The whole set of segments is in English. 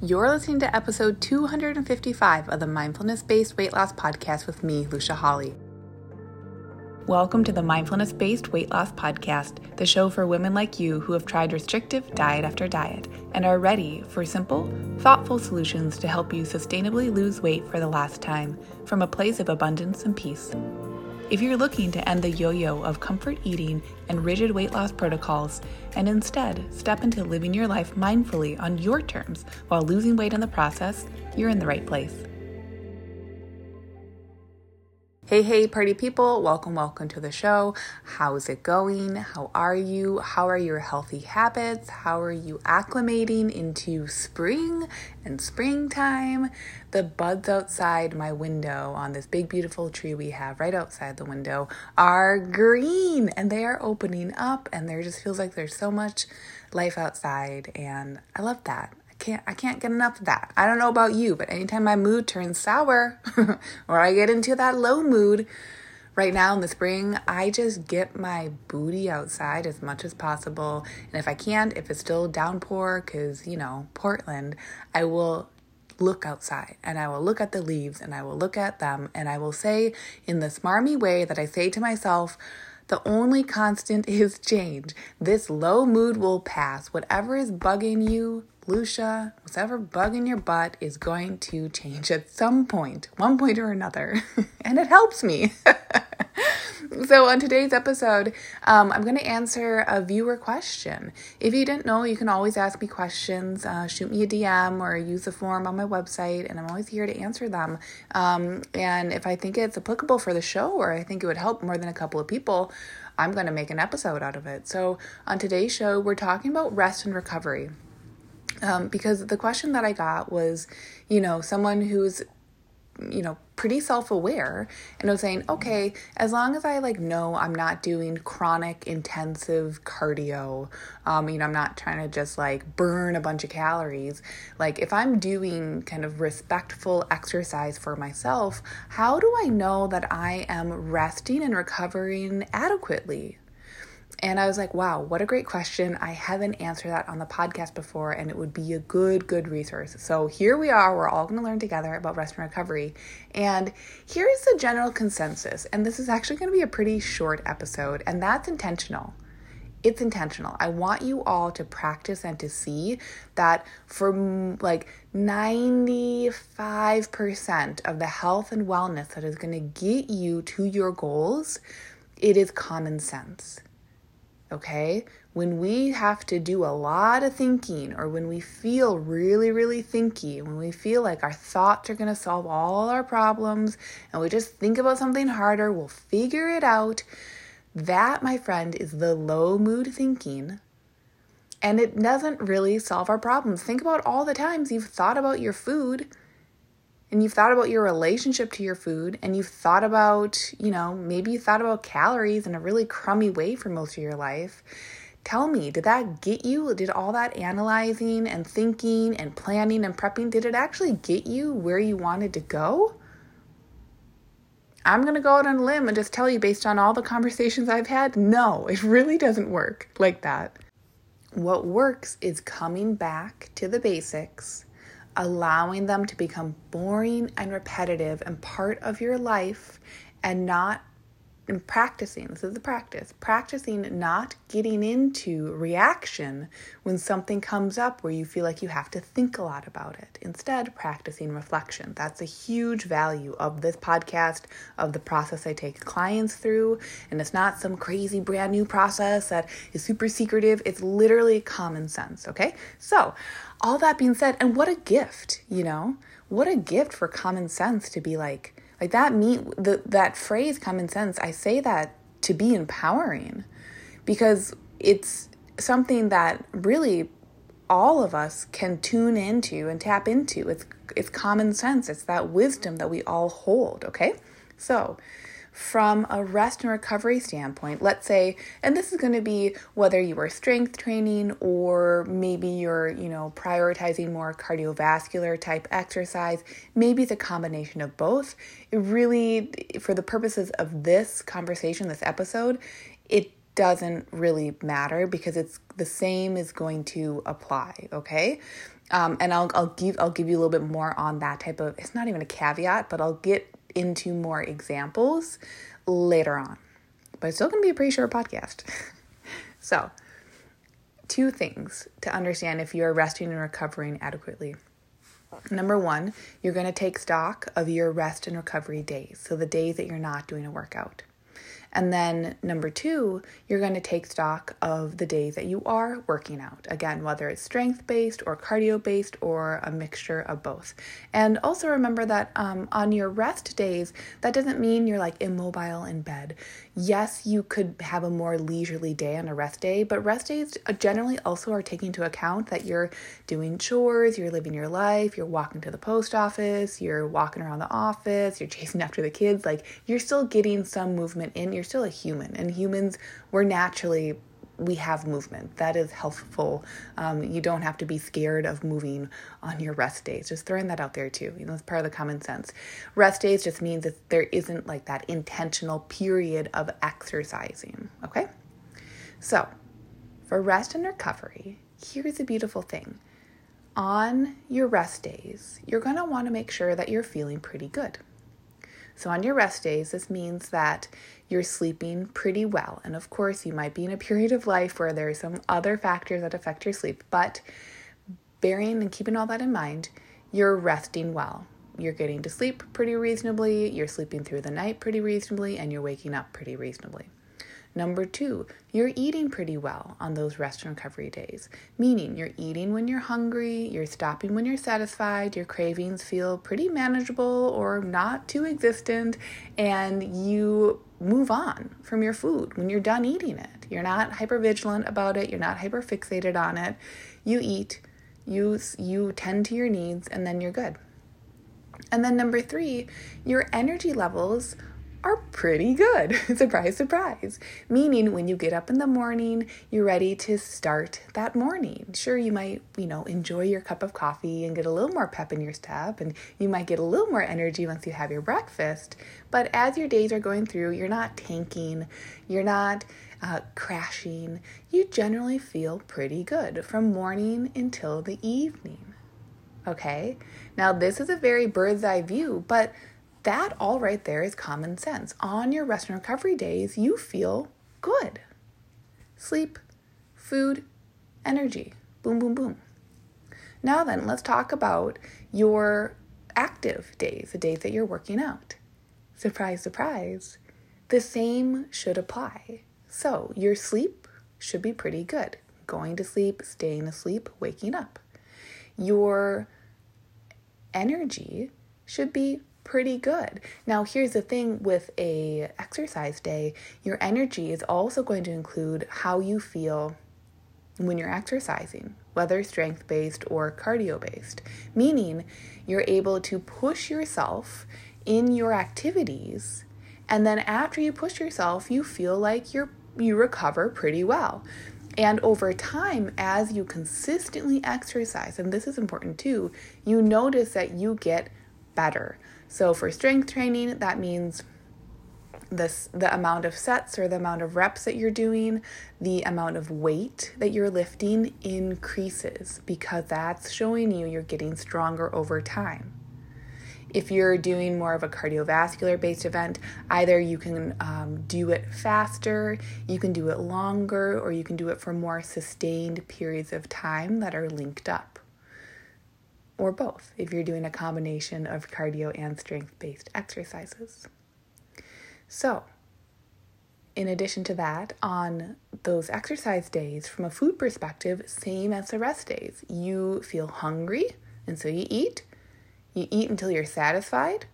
You're listening to episode 255 of the Mindfulness Based Weight Loss Podcast with me, Lucia Hawley. Welcome to the Mindfulness Based Weight Loss Podcast, the show for women like you who have tried restrictive diet after diet and are ready for simple, thoughtful solutions to help you sustainably lose weight for the last time from a place of abundance and peace. If you're looking to end the yo yo of comfort eating and rigid weight loss protocols and instead step into living your life mindfully on your terms while losing weight in the process, you're in the right place. Hey, hey, party people, welcome, welcome to the show. How's it going? How are you? How are your healthy habits? How are you acclimating into spring and springtime? The buds outside my window on this big, beautiful tree we have right outside the window are green and they are opening up, and there just feels like there's so much life outside, and I love that can't I can't get enough of that. I don't know about you, but anytime my mood turns sour or I get into that low mood, right now in the spring, I just get my booty outside as much as possible. And if I can't, if it's still downpour, because, you know, Portland, I will look outside and I will look at the leaves and I will look at them and I will say in the smarmy way that I say to myself, the only constant is change. This low mood will pass. Whatever is bugging you Lucia, whatever bug in your butt is going to change at some point, one point or another. and it helps me. so, on today's episode, um, I'm going to answer a viewer question. If you didn't know, you can always ask me questions, uh, shoot me a DM, or use the form on my website, and I'm always here to answer them. Um, and if I think it's applicable for the show, or I think it would help more than a couple of people, I'm going to make an episode out of it. So, on today's show, we're talking about rest and recovery. Um, because the question that I got was, you know, someone who's, you know, pretty self aware and was saying, okay, as long as I like know I'm not doing chronic intensive cardio, um, you know, I'm not trying to just like burn a bunch of calories. Like, if I'm doing kind of respectful exercise for myself, how do I know that I am resting and recovering adequately? And I was like, wow, what a great question. I haven't answered that on the podcast before, and it would be a good, good resource. So here we are. We're all going to learn together about rest and recovery. And here's the general consensus. And this is actually going to be a pretty short episode, and that's intentional. It's intentional. I want you all to practice and to see that for mm, like 95% of the health and wellness that is going to get you to your goals, it is common sense okay? When we have to do a lot of thinking, or when we feel really, really thinky, when we feel like our thoughts are to solve all our problems, and we just think about something harder, we'll figure it out. That, my friend, is the low mood thinking. And it doesn't really solve our problems. Think about all the times you've thought about your food and you've thought about your relationship to your food and you've thought about, you know, maybe you thought about calories in a really crummy way for most of your life. Tell me, did that get you? Did all that analyzing and thinking and planning and prepping, did it actually get you where you wanted to go? I'm going to go out on a limb and just tell you, based on all the conversations I've had, no, it really doesn't work like that. What works is coming back to the basics allowing them to become boring and repetitive and part of your life and not and practicing this is the practice practicing not getting into reaction when something comes up where you feel like you have to think a lot about it. Instead practicing reflection. That's a huge value of this podcast of the process i take clients through. And it's not some crazy brand new process that is super secretive. It's literally common sense okay? So all that being said, and what a gift, you know? What a gift for common sense to be like, like that mean the that phrase common sense, I say that to be empowering because it's something that really all of us can tune into and tap into. It's it's common sense. It's that wisdom that we all hold, okay? So, from a rest and recovery standpoint, let's say, and this is going to be whether you are strength training or maybe you're, you know, prioritizing more cardiovascular type exercise, maybe it's a combination of both. It really, for the purposes of this conversation, this episode, it doesn't really matter because it's the same is going to apply, okay? Um, and I'll, I'll give I'll give you a little bit more on that type of it's not even a caveat, but I'll get into more examples later on. But it's still gonna be a pretty short podcast. so two things to understand if you're resting and recovering adequately. Number one, you're going to take stock of your rest and recovery days. So the days that you're not doing a workout. And then number two, you're going to take stock of the days that you are working out. Again, whether it's strength based or cardio based or a mixture of both. And also remember that um, on your rest days, that doesn't mean you're like immobile in bed. Yes, you could have a more leisurely day on a rest day, but rest days uh, generally also are taking into account that you're doing chores, you're living your life, you're walking to the post office, you're walking around the office, you're chasing after the kids. Like you're still getting some movement in you're still a human, and humans, we're naturally we have movement. That is healthful um, you don't have to be scared of moving on your rest days. Just throwing that out there too. You know it's part of the common sense. Rest days just means that there isn't like that intentional period of exercising okay? So for rest and recovery here's a beautiful thing. On your rest days you're going to want to make sure that you're feeling pretty good. So, on your rest days, this means that you're sleeping pretty well. And of course, you might be in a period of life where there are some other factors that affect your sleep, but bearing and keeping all that in mind, you're resting well. You're getting to sleep pretty reasonably, you're sleeping through the night pretty reasonably, and you're waking up pretty reasonably. Number two, you're eating pretty well on those rest and recovery days, meaning you're eating when you're hungry, you're stopping when you're satisfied, your cravings feel pretty manageable or not too existent, and you move on from your food when you're done eating it. You're not hyper vigilant about it, you're not hyper fixated on it. You eat, you, you tend to your needs, and then you're good. And then number three, your energy levels are pretty good. surprise, surprise. Meaning, when you get up in the morning, you're ready to start that morning. Sure, you might, you know, enjoy your cup of coffee and get a little more pep in your step, and you might get a little more energy once you have your breakfast. But as your days are going through, you're not tanking, you're not uh, crashing. You generally feel pretty good from morning until the evening. Okay? Now, this is a very bird's eye view, but that all right there is common sense. On your rest and recovery days, you feel good. Sleep, food, energy. Boom, boom, boom. Now, then, let's talk about your active days, the days that you're working out. Surprise, surprise. The same should apply. So, your sleep should be pretty good. Going to sleep, staying asleep, waking up. Your energy should be pretty good. Now, here's the thing with a exercise day, your energy is also going to include how you feel when you're exercising, whether strength based or cardio based, meaning you're able to push yourself in your activities and then after you push yourself, you feel like you're you recover pretty well. And over time, as you consistently exercise, and this is important too, you notice that you get better. So for strength training, that means this the amount of sets or the amount of reps that you're doing, the amount of weight that you're lifting increases because that's showing you you're getting stronger over time. If you're doing more of a cardiovascular based event, either you can um, do it faster, you can do it longer, or you can do it for more sustained periods of time that are linked up or both if you're doing a combination of cardio and strength based exercises. So, in addition to that, on those exercise days, from a food perspective, same as the rest days. You feel hungry, and so you eat. You eat until you're satisfied,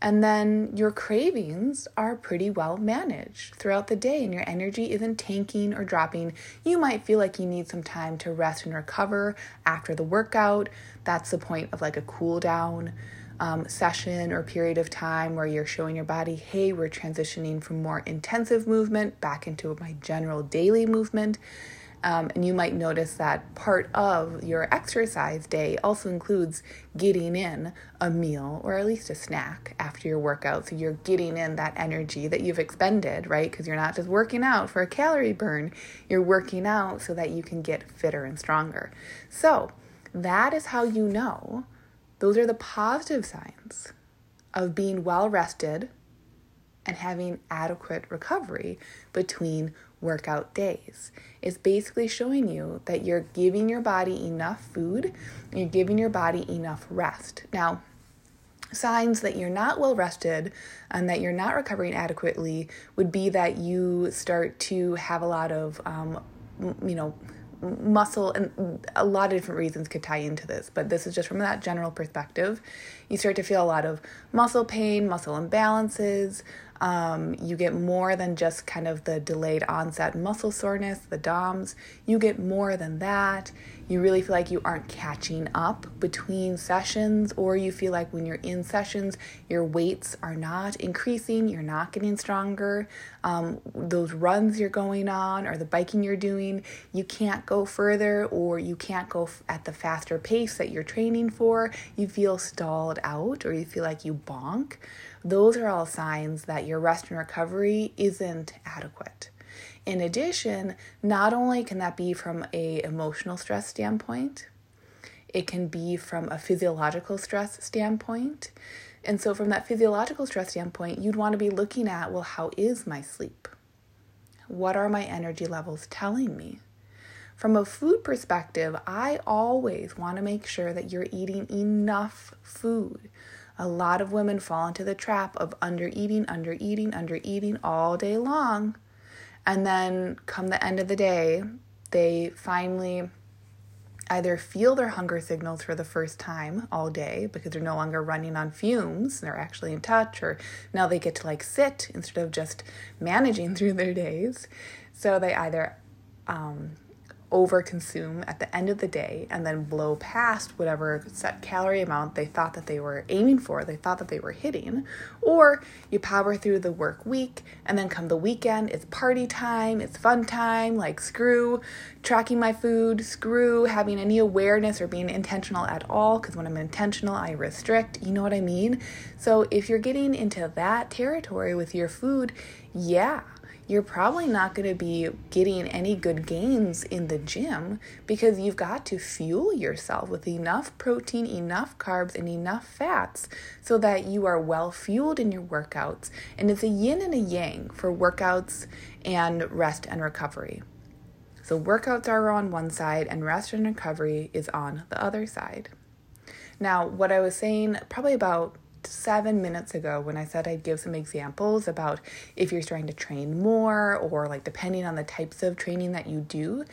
and then your cravings are pretty well managed throughout the day, and your energy isn't tanking or dropping. You might feel like you need some time to rest and recover after the workout. That's the point of like a cool down um, session or period of time where you're showing your body, hey, we're transitioning from more intensive movement back into my general daily movement. Um, and you might notice that part of your exercise day also includes getting in a meal or at least a snack after your workout. So you're getting in that energy that you've expended, right? Because you're not just working out for a calorie burn, you're working out so that you can get fitter and stronger. So, that is how you know those are the positive signs of being well rested and having adequate recovery between workout days. It's basically showing you that you're giving your body enough food, you're giving your body enough rest. Now, signs that you're not well rested and that you're not recovering adequately would be that you start to have a lot of, um, you know, muscle and a lot of different reasons could tie into this but this is just from that general perspective you start to feel a lot of muscle pain muscle imbalances um, you get more than just kind of the delayed onset muscle soreness, the DOMS. You get more than that. You really feel like you aren't catching up between sessions, or you feel like when you're in sessions, your weights are not increasing, you're not getting stronger. Um, those runs you're going on or the biking you're doing, you can't go further, or you can't go f- at the faster pace that you're training for. You feel stalled out, or you feel like you bonk those are all signs that your rest and recovery isn't adequate. In addition, not only can that be from a emotional stress standpoint, it can be from a physiological stress standpoint. And so from that physiological stress standpoint, you'd want to be looking at, well, how is my sleep? What are my energy levels telling me? From a food perspective, I always want to make sure that you're eating enough food. A lot of women fall into the trap of under eating, under eating, under eating all day long. And then come the end of the day, they finally either feel their hunger signals for the first time all day because they're no longer running on fumes, they're actually in touch, or now they get to like sit instead of just managing through their days. So they either um, overconsume at the end of the day and then blow past whatever set calorie amount they thought that they were aiming for, they thought that they were hitting, or you power through the work week and then come the weekend, it's party time, it's fun time, like screw tracking my food, screw having any awareness or being intentional at all because when I'm intentional, I restrict, you know what I mean? So if you're getting into that territory with your food, yeah, you're probably not going to be getting any good gains in the gym because you've got to fuel yourself with enough protein, enough carbs, and enough fats so that you are well fueled in your workouts. And it's a yin and a yang for workouts and rest and recovery. So, workouts are on one side, and rest and recovery is on the other side. Now, what I was saying probably about seven minutes ago when I said I'd give some examples about if you're starting to train more or like depending on the types of training that you do.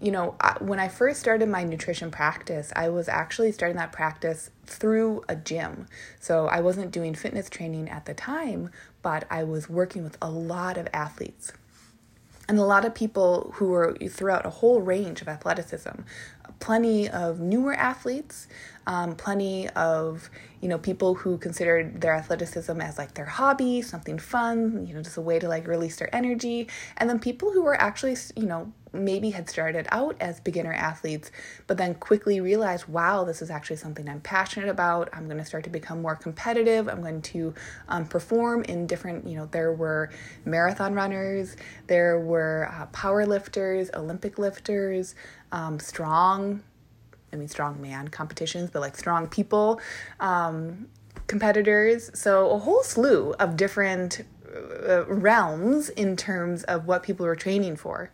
You know, when I first started my nutrition practice, I was actually starting that practice through a gym. So I wasn't doing fitness training at the time, but I was working with a lot of athletes and a lot of people who were throughout a whole range of athleticism plenty of newer athletes um, plenty of you know people who considered their athleticism as like their hobby something fun you know just a way to like release their energy. And then people who were actually you know maybe had started out as beginner athletes but then quickly realized wow this is actually something i'm passionate about i'm going to start to become more competitive i'm going to um, perform in different you know there were marathon runners there were uh, power lifters olympic lifters um, strong I mean, strong man competitions, but like strong people um, competitors. So a whole slew of different uh, realms in terms of what people were training for.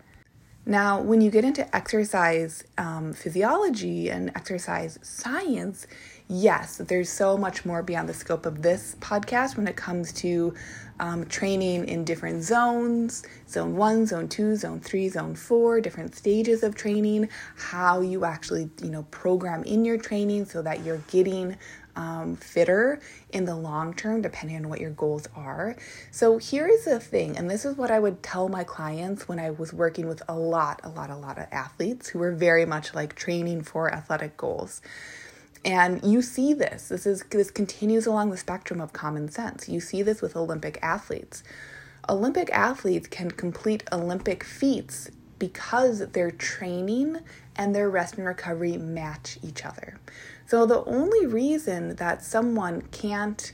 Now, when you get into exercise um, physiology and exercise science, yes, there's so much more beyond the scope of this podcast when it comes to um, training in different zones zone one, zone two, zone three, zone four, different stages of training, how you actually, you know, program in your training so that you're getting um, fitter in the long term, depending on what your goals are. So, here is the thing, and this is what I would tell my clients when I was working with a lot, a lot, a lot of athletes who were very much like training for athletic goals. And you see this. This is this continues along the spectrum of common sense. You see this with Olympic athletes. Olympic athletes can complete Olympic feats because their training and their rest and recovery match each other. So the only reason that someone can't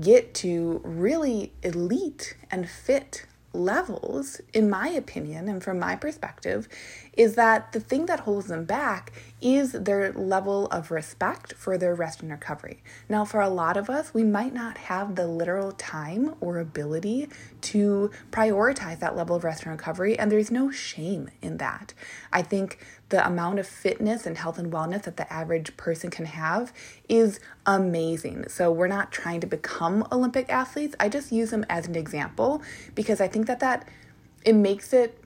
get to really elite and fit levels, in my opinion and from my perspective, is that the thing that holds them back is their level of respect for their rest and recovery. Now, for a lot of us, we might not have the literal time or ability to prioritize that level of rest and recovery, and there's no shame in that. I think the amount of fitness and health and wellness that the average person can have is amazing. So, we're not trying to become Olympic athletes. I just use them as an example because I think that that it makes it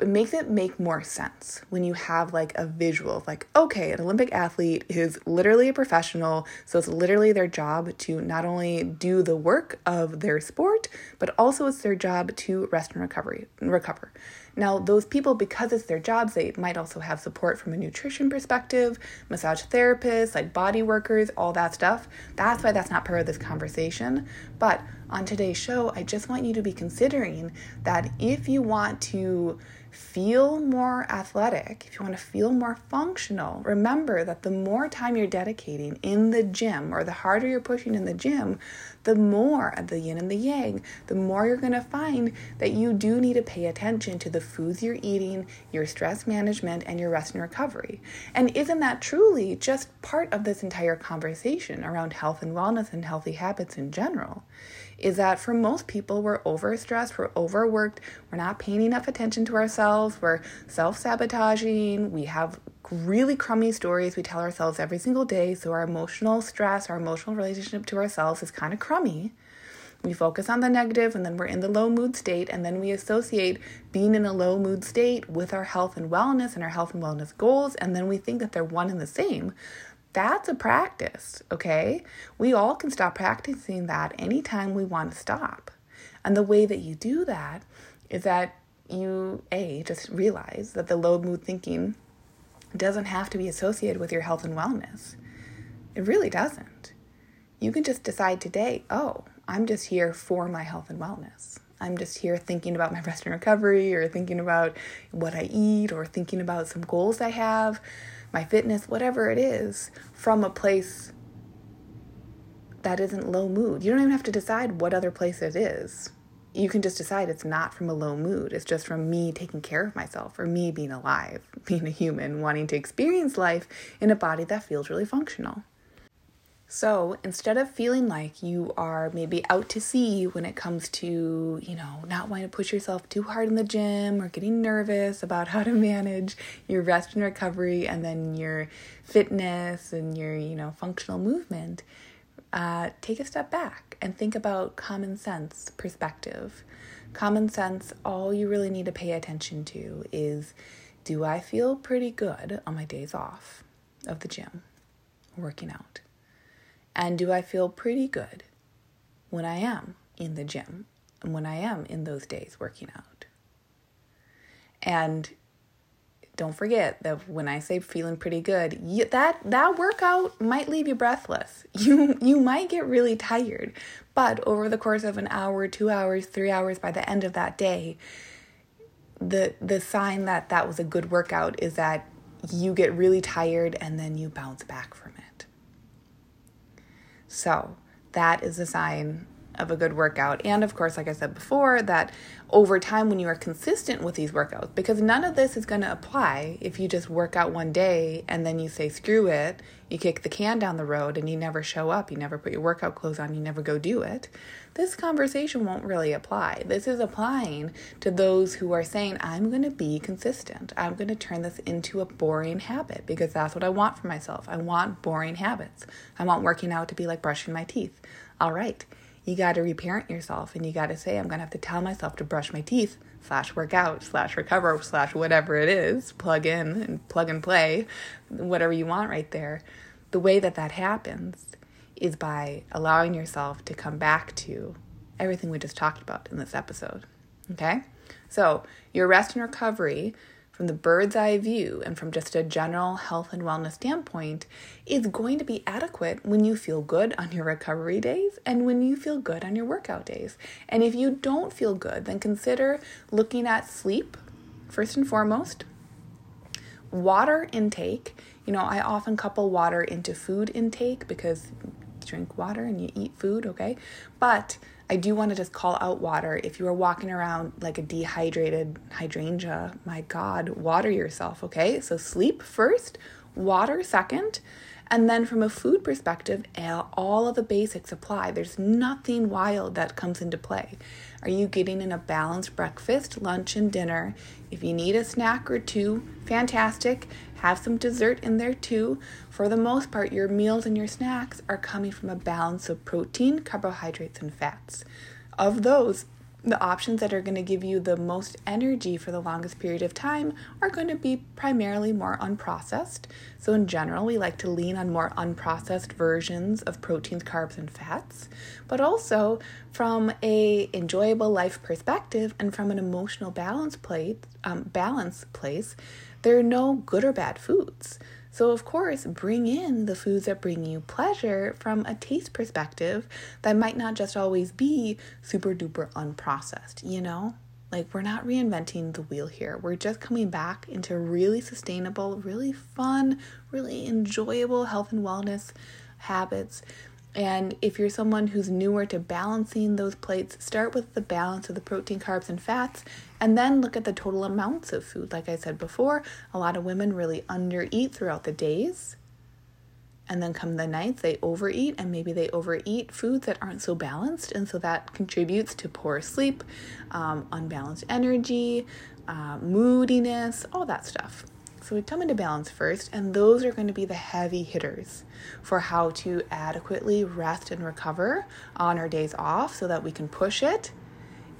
it makes it make more sense when you have like a visual of like okay an olympic athlete is literally a professional so it's literally their job to not only do the work of their sport but also it's their job to rest and recovery recover now those people because it's their jobs they might also have support from a nutrition perspective massage therapists like body workers all that stuff. That's why that's not part of this conversation. But on today's show i just want you to be considering that if you want to feel more athletic, if you want to feel more functional, remember that the more time you're dedicating in the gym or the harder you're pushing in the gym, the more of the yin and the yang, the more you're going to find that you do need to pay attention to the foods you're eating, your stress management, and your rest and recovery. And isn't that truly just part of this entire conversation around health and wellness and healthy habits in general? is that for most people, we're overstressed, we're overworked, we're not paying enough attention to ourselves, we're self sabotaging, we have really crummy stories we tell ourselves every single day. So our emotional stress, our emotional relationship to ourselves is kind of crummy. We focus on the negative and then we're in the low mood state, and then we associate being in a low mood state with our health and wellness and our health and wellness goals, and then we think that they're one and the same. That's a practice, okay? We all can stop practicing that anytime we want to stop. And the way that you do that is that you, A, just realize that the low mood thinking doesn't have to be associated with your health and wellness. It really doesn't. You can just decide today, oh, I'm just here for my health and wellness. I'm just here thinking about my rest and recovery or thinking about what I eat or thinking about some goals I have my fitness, whatever it is, from a place that isn't low mood. You don't even have to decide what other place it is. You can just decide it's not from a low mood. It's just from me taking care of myself or me being alive, being a human, wanting to experience life in a body that feels really functional. So instead of feeling like you are maybe out to sea when it comes to, you know, not wanting to push yourself too hard in the gym or getting nervous about how to manage your rest and recovery and then your fitness and your, you know, functional movement, uh, take a step back and think about common sense perspective. Common sense, all you really need to pay attention to is do I feel pretty good on my days off of the gym, working out? And do I feel pretty good when I am in the gym and when I am in those days working out? And don't forget that when I say feeling pretty good, you, that that workout might leave you breathless. You you might get really tired, but over the course of an hour, 2 hours, 3 hours by the end of that day, the the sign that that was a good workout is that you get really tired and then you bounce back from it. So, that is a sign of a good workout. And of course, like I said before, that over time, when you are consistent with these workouts, because none of this is going to apply if you just work out one day and then you say, screw it, you kick the can down the road and you never show up, you never put your workout clothes on, you never go do it. This conversation won't really apply. This is applying to those who are saying, I'm going to be consistent. I'm going to turn this into a boring habit because that's what I want for myself. I want boring habits. I want working out to be like brushing my teeth. All right you got to reparent yourself and you got to say, I'm going to have to tell myself to brush my teeth, slash work out, slash recover, slash whatever it is, plug in and plug and play, whatever you want right there. The way that that happens is by allowing yourself to come back to everything we just talked about in this episode. Okay? So, your rest and recovery from the bird's eye view and from just a general health and wellness standpoint is going to be adequate when you feel good on your recovery days and when you feel good on your workout days. And if you don't feel good, then consider looking at sleep first and foremost. Water intake. You know, I often couple water into food intake because you drink water and you eat food, okay? But I do want to just call out water. If you are walking around like a dehydrated hydrangea, my God, water yourself, okay? So sleep first, water second, and then from a food perspective, all of the basics apply. There's nothing wild that comes into play. Are you getting in a balanced breakfast, lunch, and dinner? If you need a snack or two, fantastic. Have some dessert in there too. For the most part, your meals and your snacks are coming from a balance of protein, carbohydrates, and fats. Of those, the options that are going to give you the most energy for the longest period of time are going to be primarily more unprocessed. So, in general, we like to lean on more unprocessed versions of proteins, carbs, and fats. But also, from a enjoyable life perspective and from an emotional balance place, um, balance place, there are no good or bad foods. So, of course, bring in the foods that bring you pleasure from a taste perspective that might not just always be super duper unprocessed, you know? Like, we're not reinventing the wheel here. We're just coming back into really sustainable, really fun, really enjoyable health and wellness habits and if you're someone who's newer to balancing those plates, start with the balance of the protein, carbs, and fats, and then look at the total amounts of food. Like I said before, a lot of women really undereat throughout the days. And then come the nights, they overeat, and maybe they overeat foods that aren't so balanced. And so that contributes to poor sleep, um, unbalanced energy, uh, moodiness, all that stuff. So we come into balance first, and those are going to be the heavy hitters for how to adequately rest and recover on our days off so that we can push it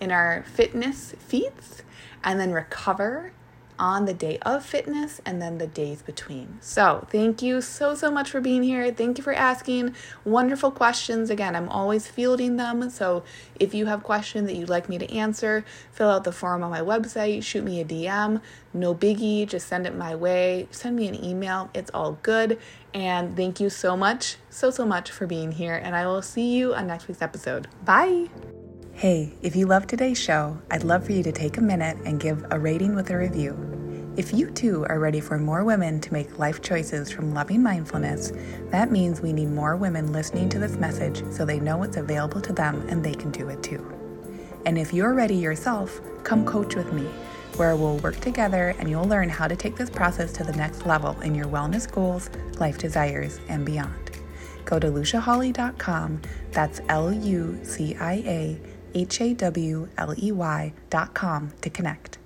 in our fitness feats and then recover on the day of fitness and then the days between. So, thank you so, so much for being here. Thank you for asking wonderful questions. Again, I'm always fielding them. So, if you have questions that you'd like me to answer, fill out the form on my website, shoot me a DM. No biggie, just send it my way. Send me an email. It's all good. And thank you so much, so, so much for being here. And I will see you on next week's episode. Bye. Hey, if you love today's show, I'd love for you to take a minute and give a rating with a review. If you too are ready for more women to make life choices from loving mindfulness, that means we need more women listening to this message so they know it's available to them and they can do it too. And if you're ready yourself, come coach with me, where we'll work together and you'll learn how to take this process to the next level in your wellness goals, life desires, and beyond. Go to luciahawley.com, that's L U C I A H A W L E Y dot com to connect.